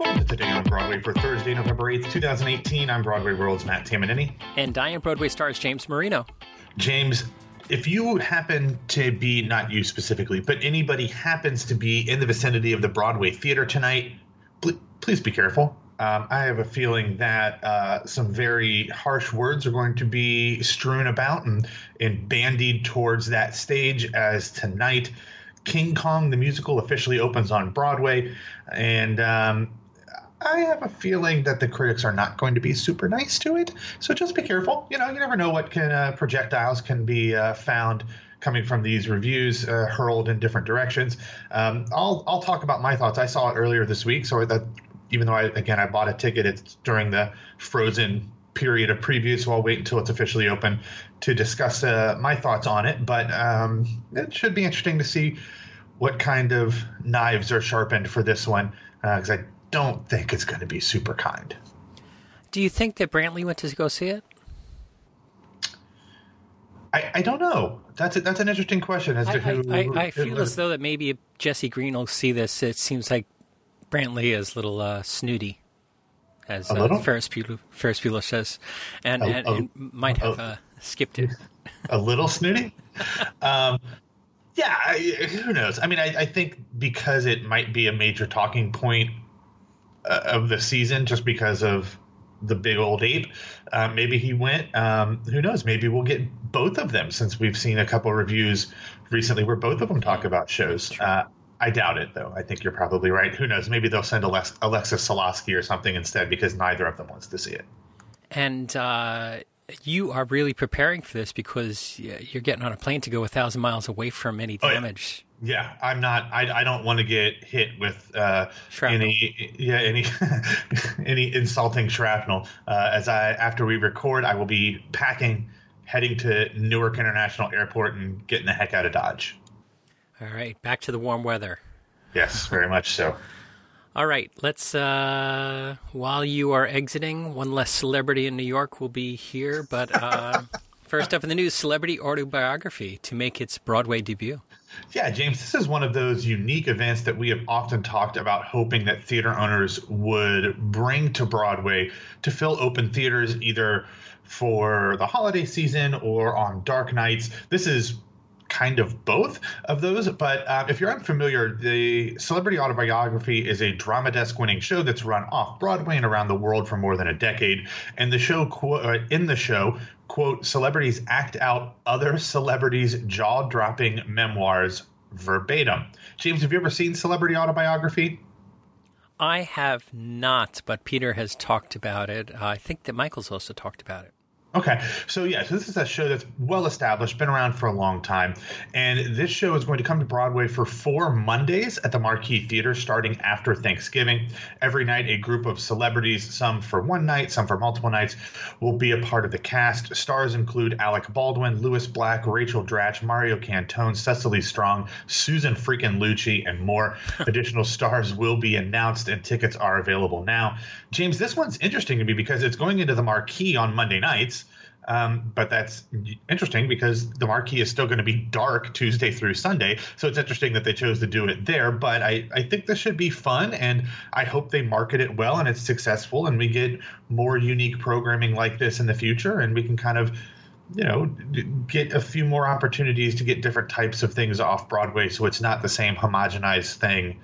Welcome to Today on Broadway for Thursday, November 8th, 2018. I'm Broadway World's Matt Tamanini. And Diane Broadway stars James Marino. James, if you happen to be, not you specifically, but anybody happens to be in the vicinity of the Broadway Theater tonight, please be careful. Um, I have a feeling that uh, some very harsh words are going to be strewn about and, and bandied towards that stage as tonight King Kong the musical officially opens on Broadway. And um, I have a feeling that the critics are not going to be super nice to it. So just be careful. You know, you never know what can uh, projectiles can be uh, found coming from these reviews uh, hurled in different directions. Um, I'll I'll talk about my thoughts. I saw it earlier this week, so that even though I again I bought a ticket, it's during the Frozen period of preview, so I'll wait until it's officially open to discuss uh, my thoughts on it. But um, it should be interesting to see what kind of knives are sharpened for this one, because uh, I don't think it's going to be super kind. Do you think that Brantley went to go see it? I, I don't know. That's a, that's an interesting question. As to I, who, I, I feel as though that maybe Jesse Green will see this. It seems like Brantley is a little uh, snooty, as uh, Ferris, Bueller, Ferris Bueller says, and, a, and, and might have uh, skipped it. A little snooty. um, yeah, I, who knows? I mean, I, I, think because it might be a major talking point uh, of the season, just because of the big old ape. Uh, maybe he went. Um, who knows? Maybe we'll get both of them since we've seen a couple reviews recently where both of them talk about shows. Uh, I doubt it, though. I think you're probably right. Who knows? Maybe they'll send Alex- Alexis Soloski or something instead because neither of them wants to see it. And uh, you are really preparing for this because you're getting on a plane to go a thousand miles away from any damage. Oh, yeah. yeah. I'm not. I, I don't want to get hit with uh, any yeah any any insulting shrapnel. Uh, as I after we record, I will be packing, heading to Newark International Airport, and getting the heck out of Dodge. All right, back to the warm weather. Yes, very much so. All right, let's. Uh, while you are exiting, one less celebrity in New York will be here. But uh, first up in the news, celebrity autobiography to make its Broadway debut. Yeah, James, this is one of those unique events that we have often talked about, hoping that theater owners would bring to Broadway to fill open theaters either for the holiday season or on dark nights. This is kind of both of those. But uh, if you're unfamiliar, the Celebrity Autobiography is a Drama Desk winning show that's run off Broadway and around the world for more than a decade. And the show, uh, in the show, quote, celebrities act out other celebrities' jaw dropping memoirs verbatim. James, have you ever seen Celebrity Autobiography? I have not, but Peter has talked about it. I think that Michael's also talked about it. Okay, so yeah, so this is a show that's well established, been around for a long time, and this show is going to come to Broadway for four Mondays at the Marquee Theater starting after Thanksgiving. Every night, a group of celebrities, some for one night, some for multiple nights, will be a part of the cast. Stars include Alec Baldwin, Lewis Black, Rachel Dratch, Mario Cantone, Cecily Strong, Susan Freakin' Lucci, and more. Additional stars will be announced, and tickets are available now. James, this one's interesting to me because it's going into the Marquee on Monday nights um, but that's interesting because the marquee is still going to be dark Tuesday through Sunday. So it's interesting that they chose to do it there. But I, I think this should be fun, and I hope they market it well and it's successful, and we get more unique programming like this in the future, and we can kind of you know get a few more opportunities to get different types of things off Broadway, so it's not the same homogenized thing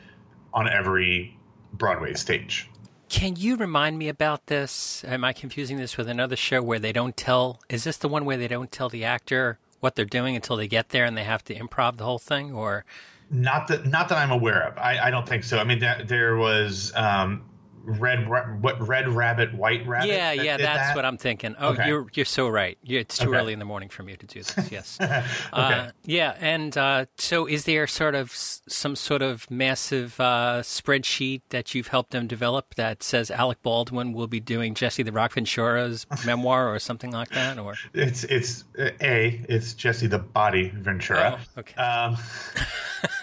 on every Broadway stage. Can you remind me about this? Am I confusing this with another show where they don't tell? Is this the one where they don't tell the actor what they're doing until they get there and they have to improv the whole thing, or? Not that, not that I'm aware of. I, I don't think so. I mean, that, there was um, red what red rabbit white rabbit yeah that yeah that's that? what i'm thinking oh okay. you're you're so right it's too okay. early in the morning for me to do this yes okay. Uh, yeah and uh, so is there sort of some sort of massive uh, spreadsheet that you've helped them develop that says alec baldwin will be doing jesse the rock ventura's memoir or something like that or it's it's uh, a it's jesse the body ventura oh, okay um,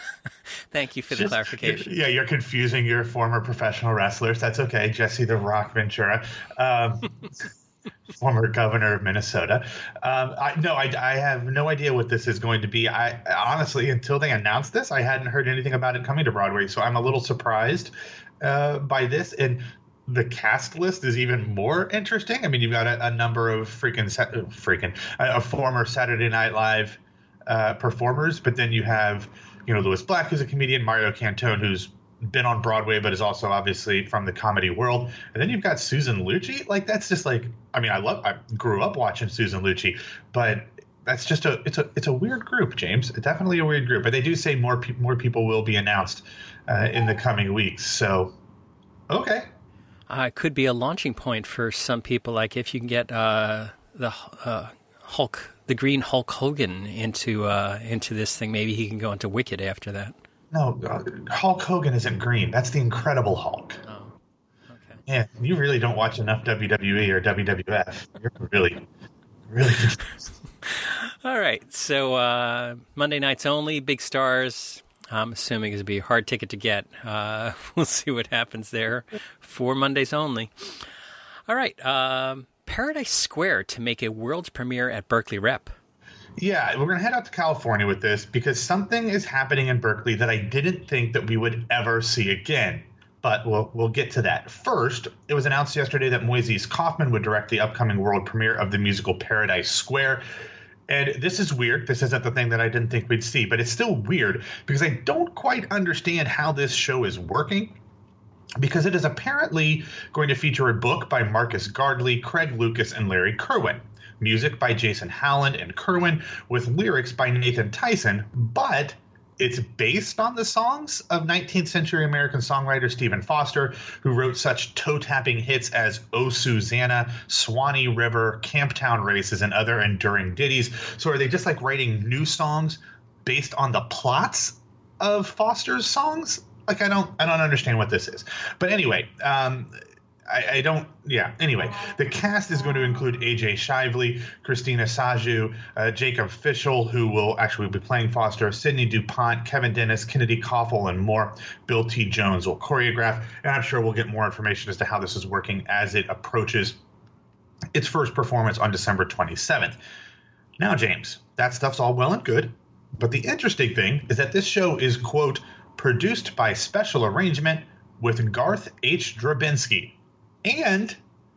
Thank you for the Just, clarification. Yeah, you're confusing your former professional wrestlers. That's okay. Jesse the Rock Ventura. Um, former governor of Minnesota. Um, I, no, I, I, have no idea what this is going to be. I honestly, until they announced this, I hadn't heard anything about it coming to Broadway. So I'm a little surprised uh, by this. And the cast list is even more interesting. I mean, you've got a, a number of freaking, freaking, a, a former Saturday Night Live uh, performers, but then you have, you know, Lewis Black, who's a comedian, Mario Cantone, who's been on Broadway, but is also obviously from the comedy world. And then you've got Susan Lucci. Like that's just like I mean, I love I grew up watching Susan Lucci, but that's just a it's a it's a weird group, James. Definitely a weird group. But they do say more pe- more people will be announced uh, in the coming weeks. So okay. Uh, it could be a launching point for some people. Like if you can get uh, the uh, Hulk, the Green Hulk Hogan into uh, into this thing, maybe he can go into Wicked after that. No, uh, Hulk Hogan isn't green. That's the Incredible Hulk. Oh, okay. Yeah, you really don't watch enough WWE or WWF. You're really, really. All right, so uh, Monday nights only, big stars. I'm assuming it's going to be a hard ticket to get. Uh, we'll see what happens there. For Mondays only. All right, um, Paradise Square to make a world premiere at Berkeley Rep. Yeah, we're going to head out to California with this because something is happening in Berkeley that I didn't think that we would ever see again. But we'll we'll get to that. First, it was announced yesterday that Moises Kaufman would direct the upcoming world premiere of the musical Paradise Square. And this is weird. This isn't the thing that I didn't think we'd see, but it's still weird because I don't quite understand how this show is working because it is apparently going to feature a book by Marcus Gardley, Craig Lucas, and Larry Kirwan music by Jason Howland and Kirwan, with lyrics by Nathan Tysen, but it's based on the songs of 19th century American songwriter Stephen Foster, who wrote such toe tapping hits as Oh Susanna, Swanee River, Camptown Races, and other enduring ditties. So are they just like writing new songs based on the plots of Foster's songs? Like I don't I don't understand what this is. But anyway, um, I, I, don't. Yeah. Anyway, the cast is going to include AJ Shively, Christina Sajous, uh, Jacob Fishel, who will actually be playing Foster, Sidney Dupont, Kevin Dennis, Kennedy Caughell, and more. Bill T. Jones will choreograph, and I'm sure we'll get more information as to how this is working as it approaches its first performance on December 27th. Now, James, that stuff's all well and good, but the interesting thing is that this show is quote produced by special arrangement with Garth H. Drabinsky and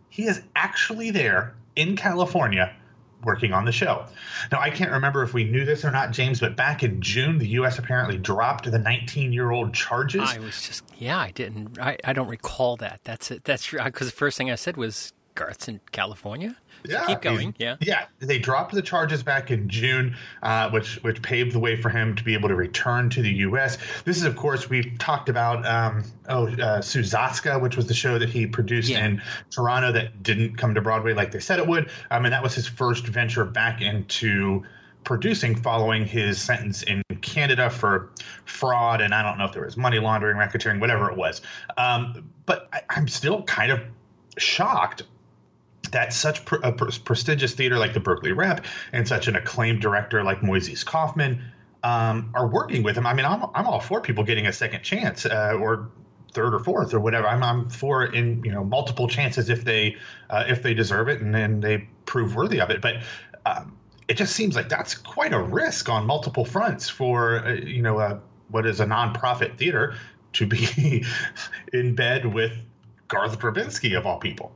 he is actually there in California working on the show. Now, I can't remember if we knew this or not, James, but back in June, the U.S. apparently dropped the 19 year old charges. I was just, yeah, I didn't, I, I don't recall that. That's it. That's because the first thing I said was Garth's in California. Yeah, keep going. Yeah, yeah. They dropped the charges back in June, uh, which which paved the way for him to be able to return to the U.S. This is, of course, we've talked about. Um, oh, uh, Sousatzka, which was the show that he produced yeah. in Toronto that didn't come to Broadway like they said it would. Um, and that was his first venture back into producing following his sentence in Canada for fraud and I don't know if there was money laundering, racketeering, whatever it was. Um, but I, I'm still kind of shocked that such pr- a pr- prestigious theater like the Berkeley Rep and such an acclaimed director like Moises Kaufman um, are working with him. I mean, I'm, I'm all for people getting a second chance uh, or third or fourth or whatever. I'm, I'm for in you know multiple chances if they uh, if they deserve it and, and they prove worthy of it. But um, it just seems like that's quite a risk on multiple fronts for uh, you know a, what is a nonprofit theater to be in bed with Garth Drabinsky of all people.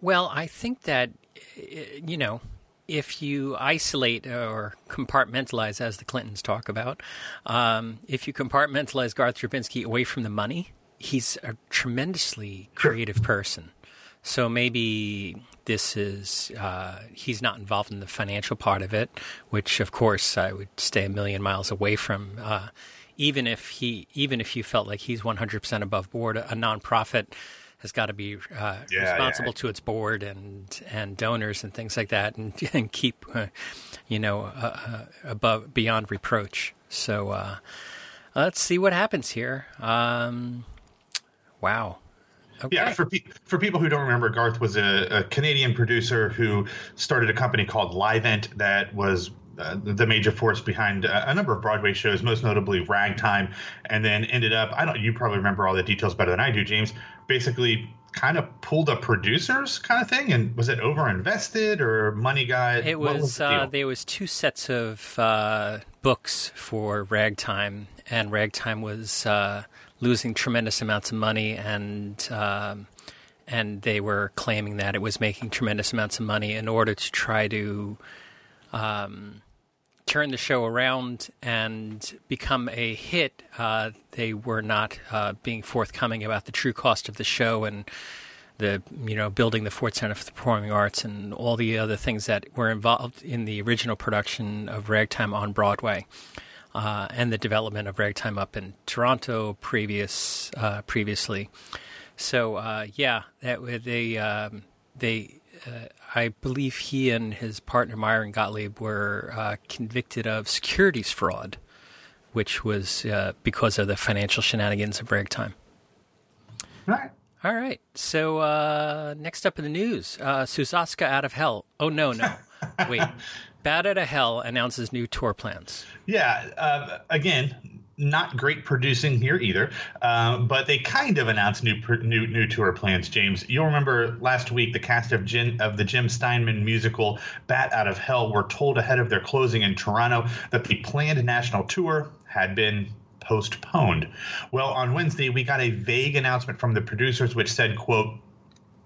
Well, I think that, you know, if you isolate or compartmentalize, as the Clintons talk about, um, if you compartmentalize Garth Drabinsky away from the money, he's a tremendously creative person. So maybe this is uh, he's not involved in the financial part of it, which of course I would stay a million miles away from. Uh, even if he, even if you felt like he's 100% above board, a nonprofit has got to be uh, yeah, responsible yeah. to its board and and donors and things like that, and, and keep uh, you know uh, uh above beyond reproach. So uh, let's see what happens here. Um, wow. Okay. Yeah, for pe- for people who don't remember, Garth was a, a, Canadian producer who started a company called Livent that was uh, the major force behind a, a number of Broadway shows, most notably Ragtime, and then ended up I don't you probably remember all the details better than I do, James basically kind of pulled a producers kind of thing and was it over invested or money got? It was, was the uh, there was two sets of uh, books for ragtime and ragtime was uh, losing tremendous amounts of money and um, and they were claiming that it was making tremendous amounts of money in order to try to um, turn the show around and become a hit, uh, they were not uh, being forthcoming about the true cost of the show and the you know building the Ford Center for the Performing Arts and all the other things that were involved in the original production of Ragtime on Broadway. Uh, and the development of ragtime up in Toronto previous uh, previously, so uh, yeah, that they um, they I believe he and his partner Myron Gottlieb were uh, convicted of securities fraud, which was uh, because of the financial shenanigans of ragtime. Right. All right. So uh, next up in the news, uh, Sousatzka out of hell. Oh no, no, wait. Bat Out of Hell announces new tour plans. Yeah. Uh, again, not great producing here either, uh, but they kind of announced new new new tour plans. James, you'll remember last week the cast of Jim, of the Jim Steinman musical Bat Out of Hell were told ahead of their closing in Toronto that the planned national tour had been postponed. Well, on Wednesday we got a vague announcement from the producers which said, "quote."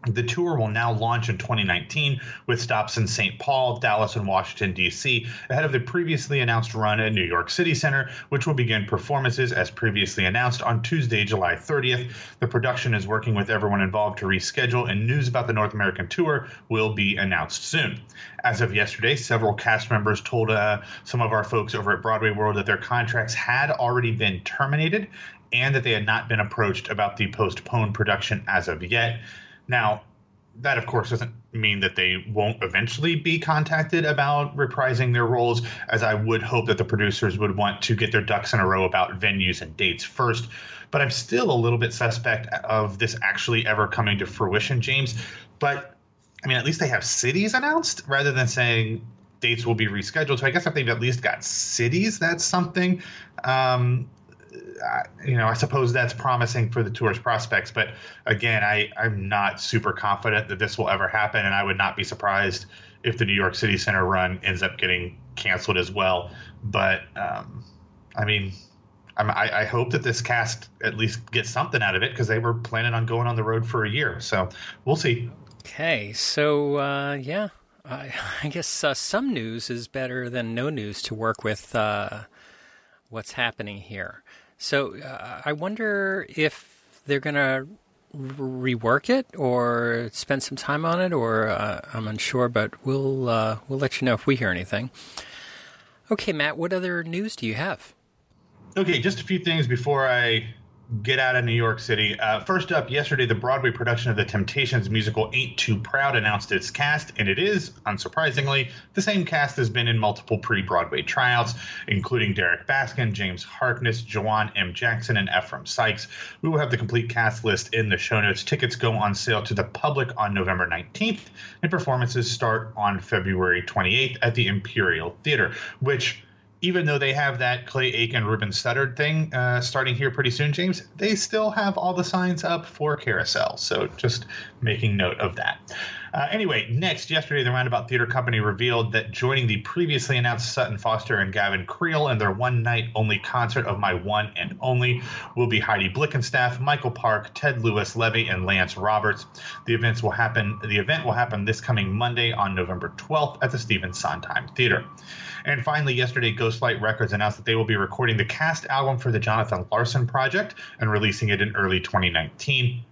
The tour will now launch in 2019 with stops in St. Paul, Dallas, and Washington, D.C., ahead of the previously announced run at New York City Center, which will begin performances as previously announced on Tuesday, July 30th. The production is working with everyone involved to reschedule, and news about the North American tour will be announced soon. As of yesterday, several cast members told uh, some of our folks over at Broadway World that their contracts had already been terminated and that they had not been approached about the postponed production as of yet. Now, that of course doesn't mean that they won't eventually be contacted about reprising their roles, as I would hope that the producers would want to get their ducks in a row about venues and dates first. But I'm still a little bit suspect of this actually ever coming to fruition, James. But I mean, at least they have cities announced rather than saying dates will be rescheduled. So I guess if they've at least got cities, that's something. Um, you know, I suppose that's promising for the tour's prospects. But again, I, I'm not super confident that this will ever happen, and I would not be surprised if the New York City Center run ends up getting canceled as well. But um, I mean, I, I hope that this cast at least gets something out of it because they were planning on going on the road for a year. So we'll see. Okay, so uh, yeah, I, I guess uh, some news is better than no news to work with. Uh, what's happening here? So uh, I wonder if they're going to rework it or spend some time on it, or uh, I'm unsure, but we'll uh, we'll let you know if we hear anything. Okay, Matt, what other news do you have? Okay, just a few things before I get out of New York City. Uh, first up, yesterday, the Broadway production of the Temptations musical Ain't Too Proud announced its cast, and it is, unsurprisingly, the same cast has been in multiple pre Broadway tryouts, including Derrick Baskin, James Harkness, Jawan M. Jackson, and Ephraim Sykes. We will have the complete cast list in the show notes. Tickets go on sale to the public on November 19th, and performances start on February 28th at the Imperial Theater, which even though they have that Clay Aiken Ruben Studdard thing uh, starting here pretty soon, James, they still have all the signs up for Carousel. So just making note of that. Uh, anyway, next, yesterday, the Roundabout Theater Company revealed that joining the previously announced Sutton Foster and Gavin Creel in their one night only concert of My One and Only will be Heidi Blickenstaff, Michael Park, Ted Louis Levy, and Lance Roberts. The events will happen. The event will happen this coming Monday on November 12th at the Stephen Sondheim Theater. And finally, yesterday, Ghostlight Records announced that they will be recording the cast album for the Jonathan Larson project and releasing it in early 2019.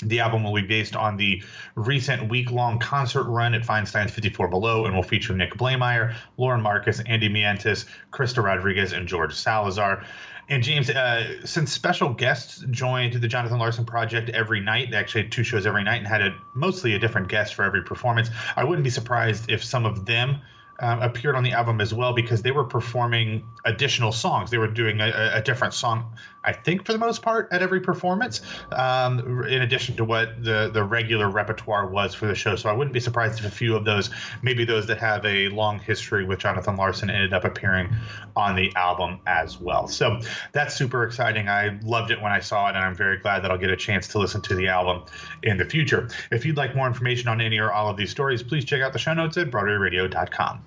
The album will be based on the recent week long concert run at Feinstein's 54 Below and will feature Nick Blaemire, Lauren Marcus, Andy Mientus, Krysta Rodriguez, and George Salazar. And James, uh, since special guests joined the Jonathan Larson project every night, they actually had two shows every night and had a, mostly a different guest for every performance. I wouldn't be surprised if some of them um, appeared on the album as well because they were performing additional songs. They were doing a, a, different song. I think for the most part at every performance, um, in addition to what the the regular repertoire was for the show. So I wouldn't be surprised if a few of those, maybe those that have a long history with Jonathan Larson, ended up appearing on the album as well. So that's super exciting. I loved it when I saw it, and I'm very glad that I'll get a chance to listen to the album in the future. If you'd like more information on any or all of these stories, please check out the show notes at BroadwayRadio.com.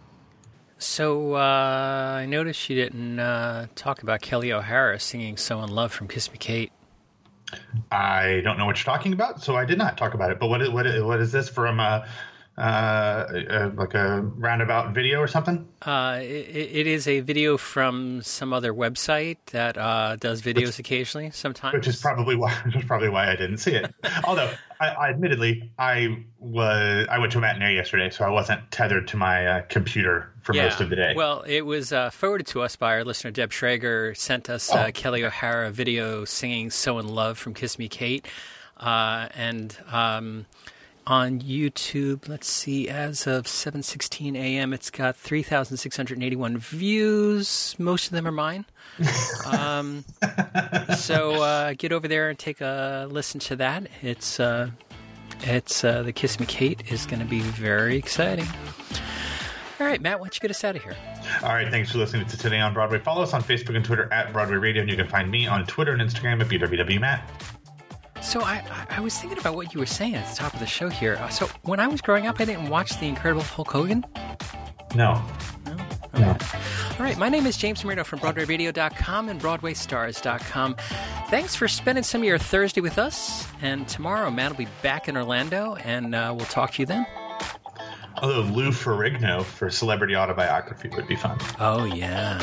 So uh, I noticed you didn't uh, talk about Kelli O'Hara singing "So in Love" from Kiss Me Kate. I don't know what you're talking about, so I did not talk about it. But what is, what is, what is this from? Uh, uh, uh, like a roundabout video or something? Uh, it, it is a video from some other website that uh, does videos which, occasionally. Sometimes, which is probably why which is probably why I didn't see it. Although, I, I, admittedly I was I went to a matinee yesterday, so I wasn't tethered to my uh, computer for yeah. most of the day. Well, it was uh, forwarded to us by our listener Deb Schrager. Sent us oh. Kelli O'Hara video singing "So in Love" from Kiss Me Kate, and. Um, on YouTube. Let's see, as of 7:16 a.m., it's got 3,681 views. Most of them are mine. um, so uh, get over there and take a listen to that. It's uh, it's uh, the Kiss Me Kate is going to be very exciting. All right, Matt, why don't you get us out of here? All right, thanks for listening to Today on Broadway. Follow us on Facebook and Twitter at Broadway Radio, and you can find me on Twitter and Instagram at BWWMatt. So I, I was thinking about what you were saying at the top of the show here. Uh, so when I was growing up, I didn't watch The Incredible Hulk Hogan. No. No. Okay. no. All right. My name is James Marino from BroadwayRadio.com and BroadwayStars.com. Thanks for spending some of your Thursday with us. And tomorrow, Matt will be back in Orlando, and uh, we'll talk to you then. Although Lou Ferrigno for celebrity autobiography would be fun. Oh yeah,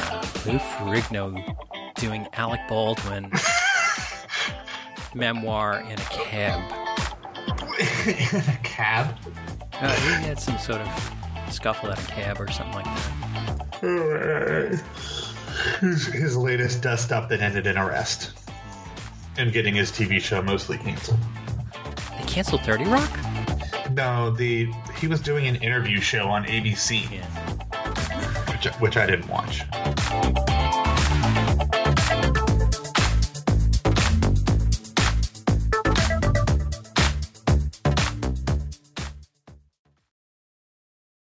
Lou Ferrigno doing Alec Baldwin. memoir in a cab. in a cab? Uh, he had some sort of scuffle at a cab or something like that. His, his latest dust up that ended in arrest and getting his TV show mostly canceled. They canceled 30 Rock? No, the he was doing an interview show on ABC, yeah. which, which I didn't watch.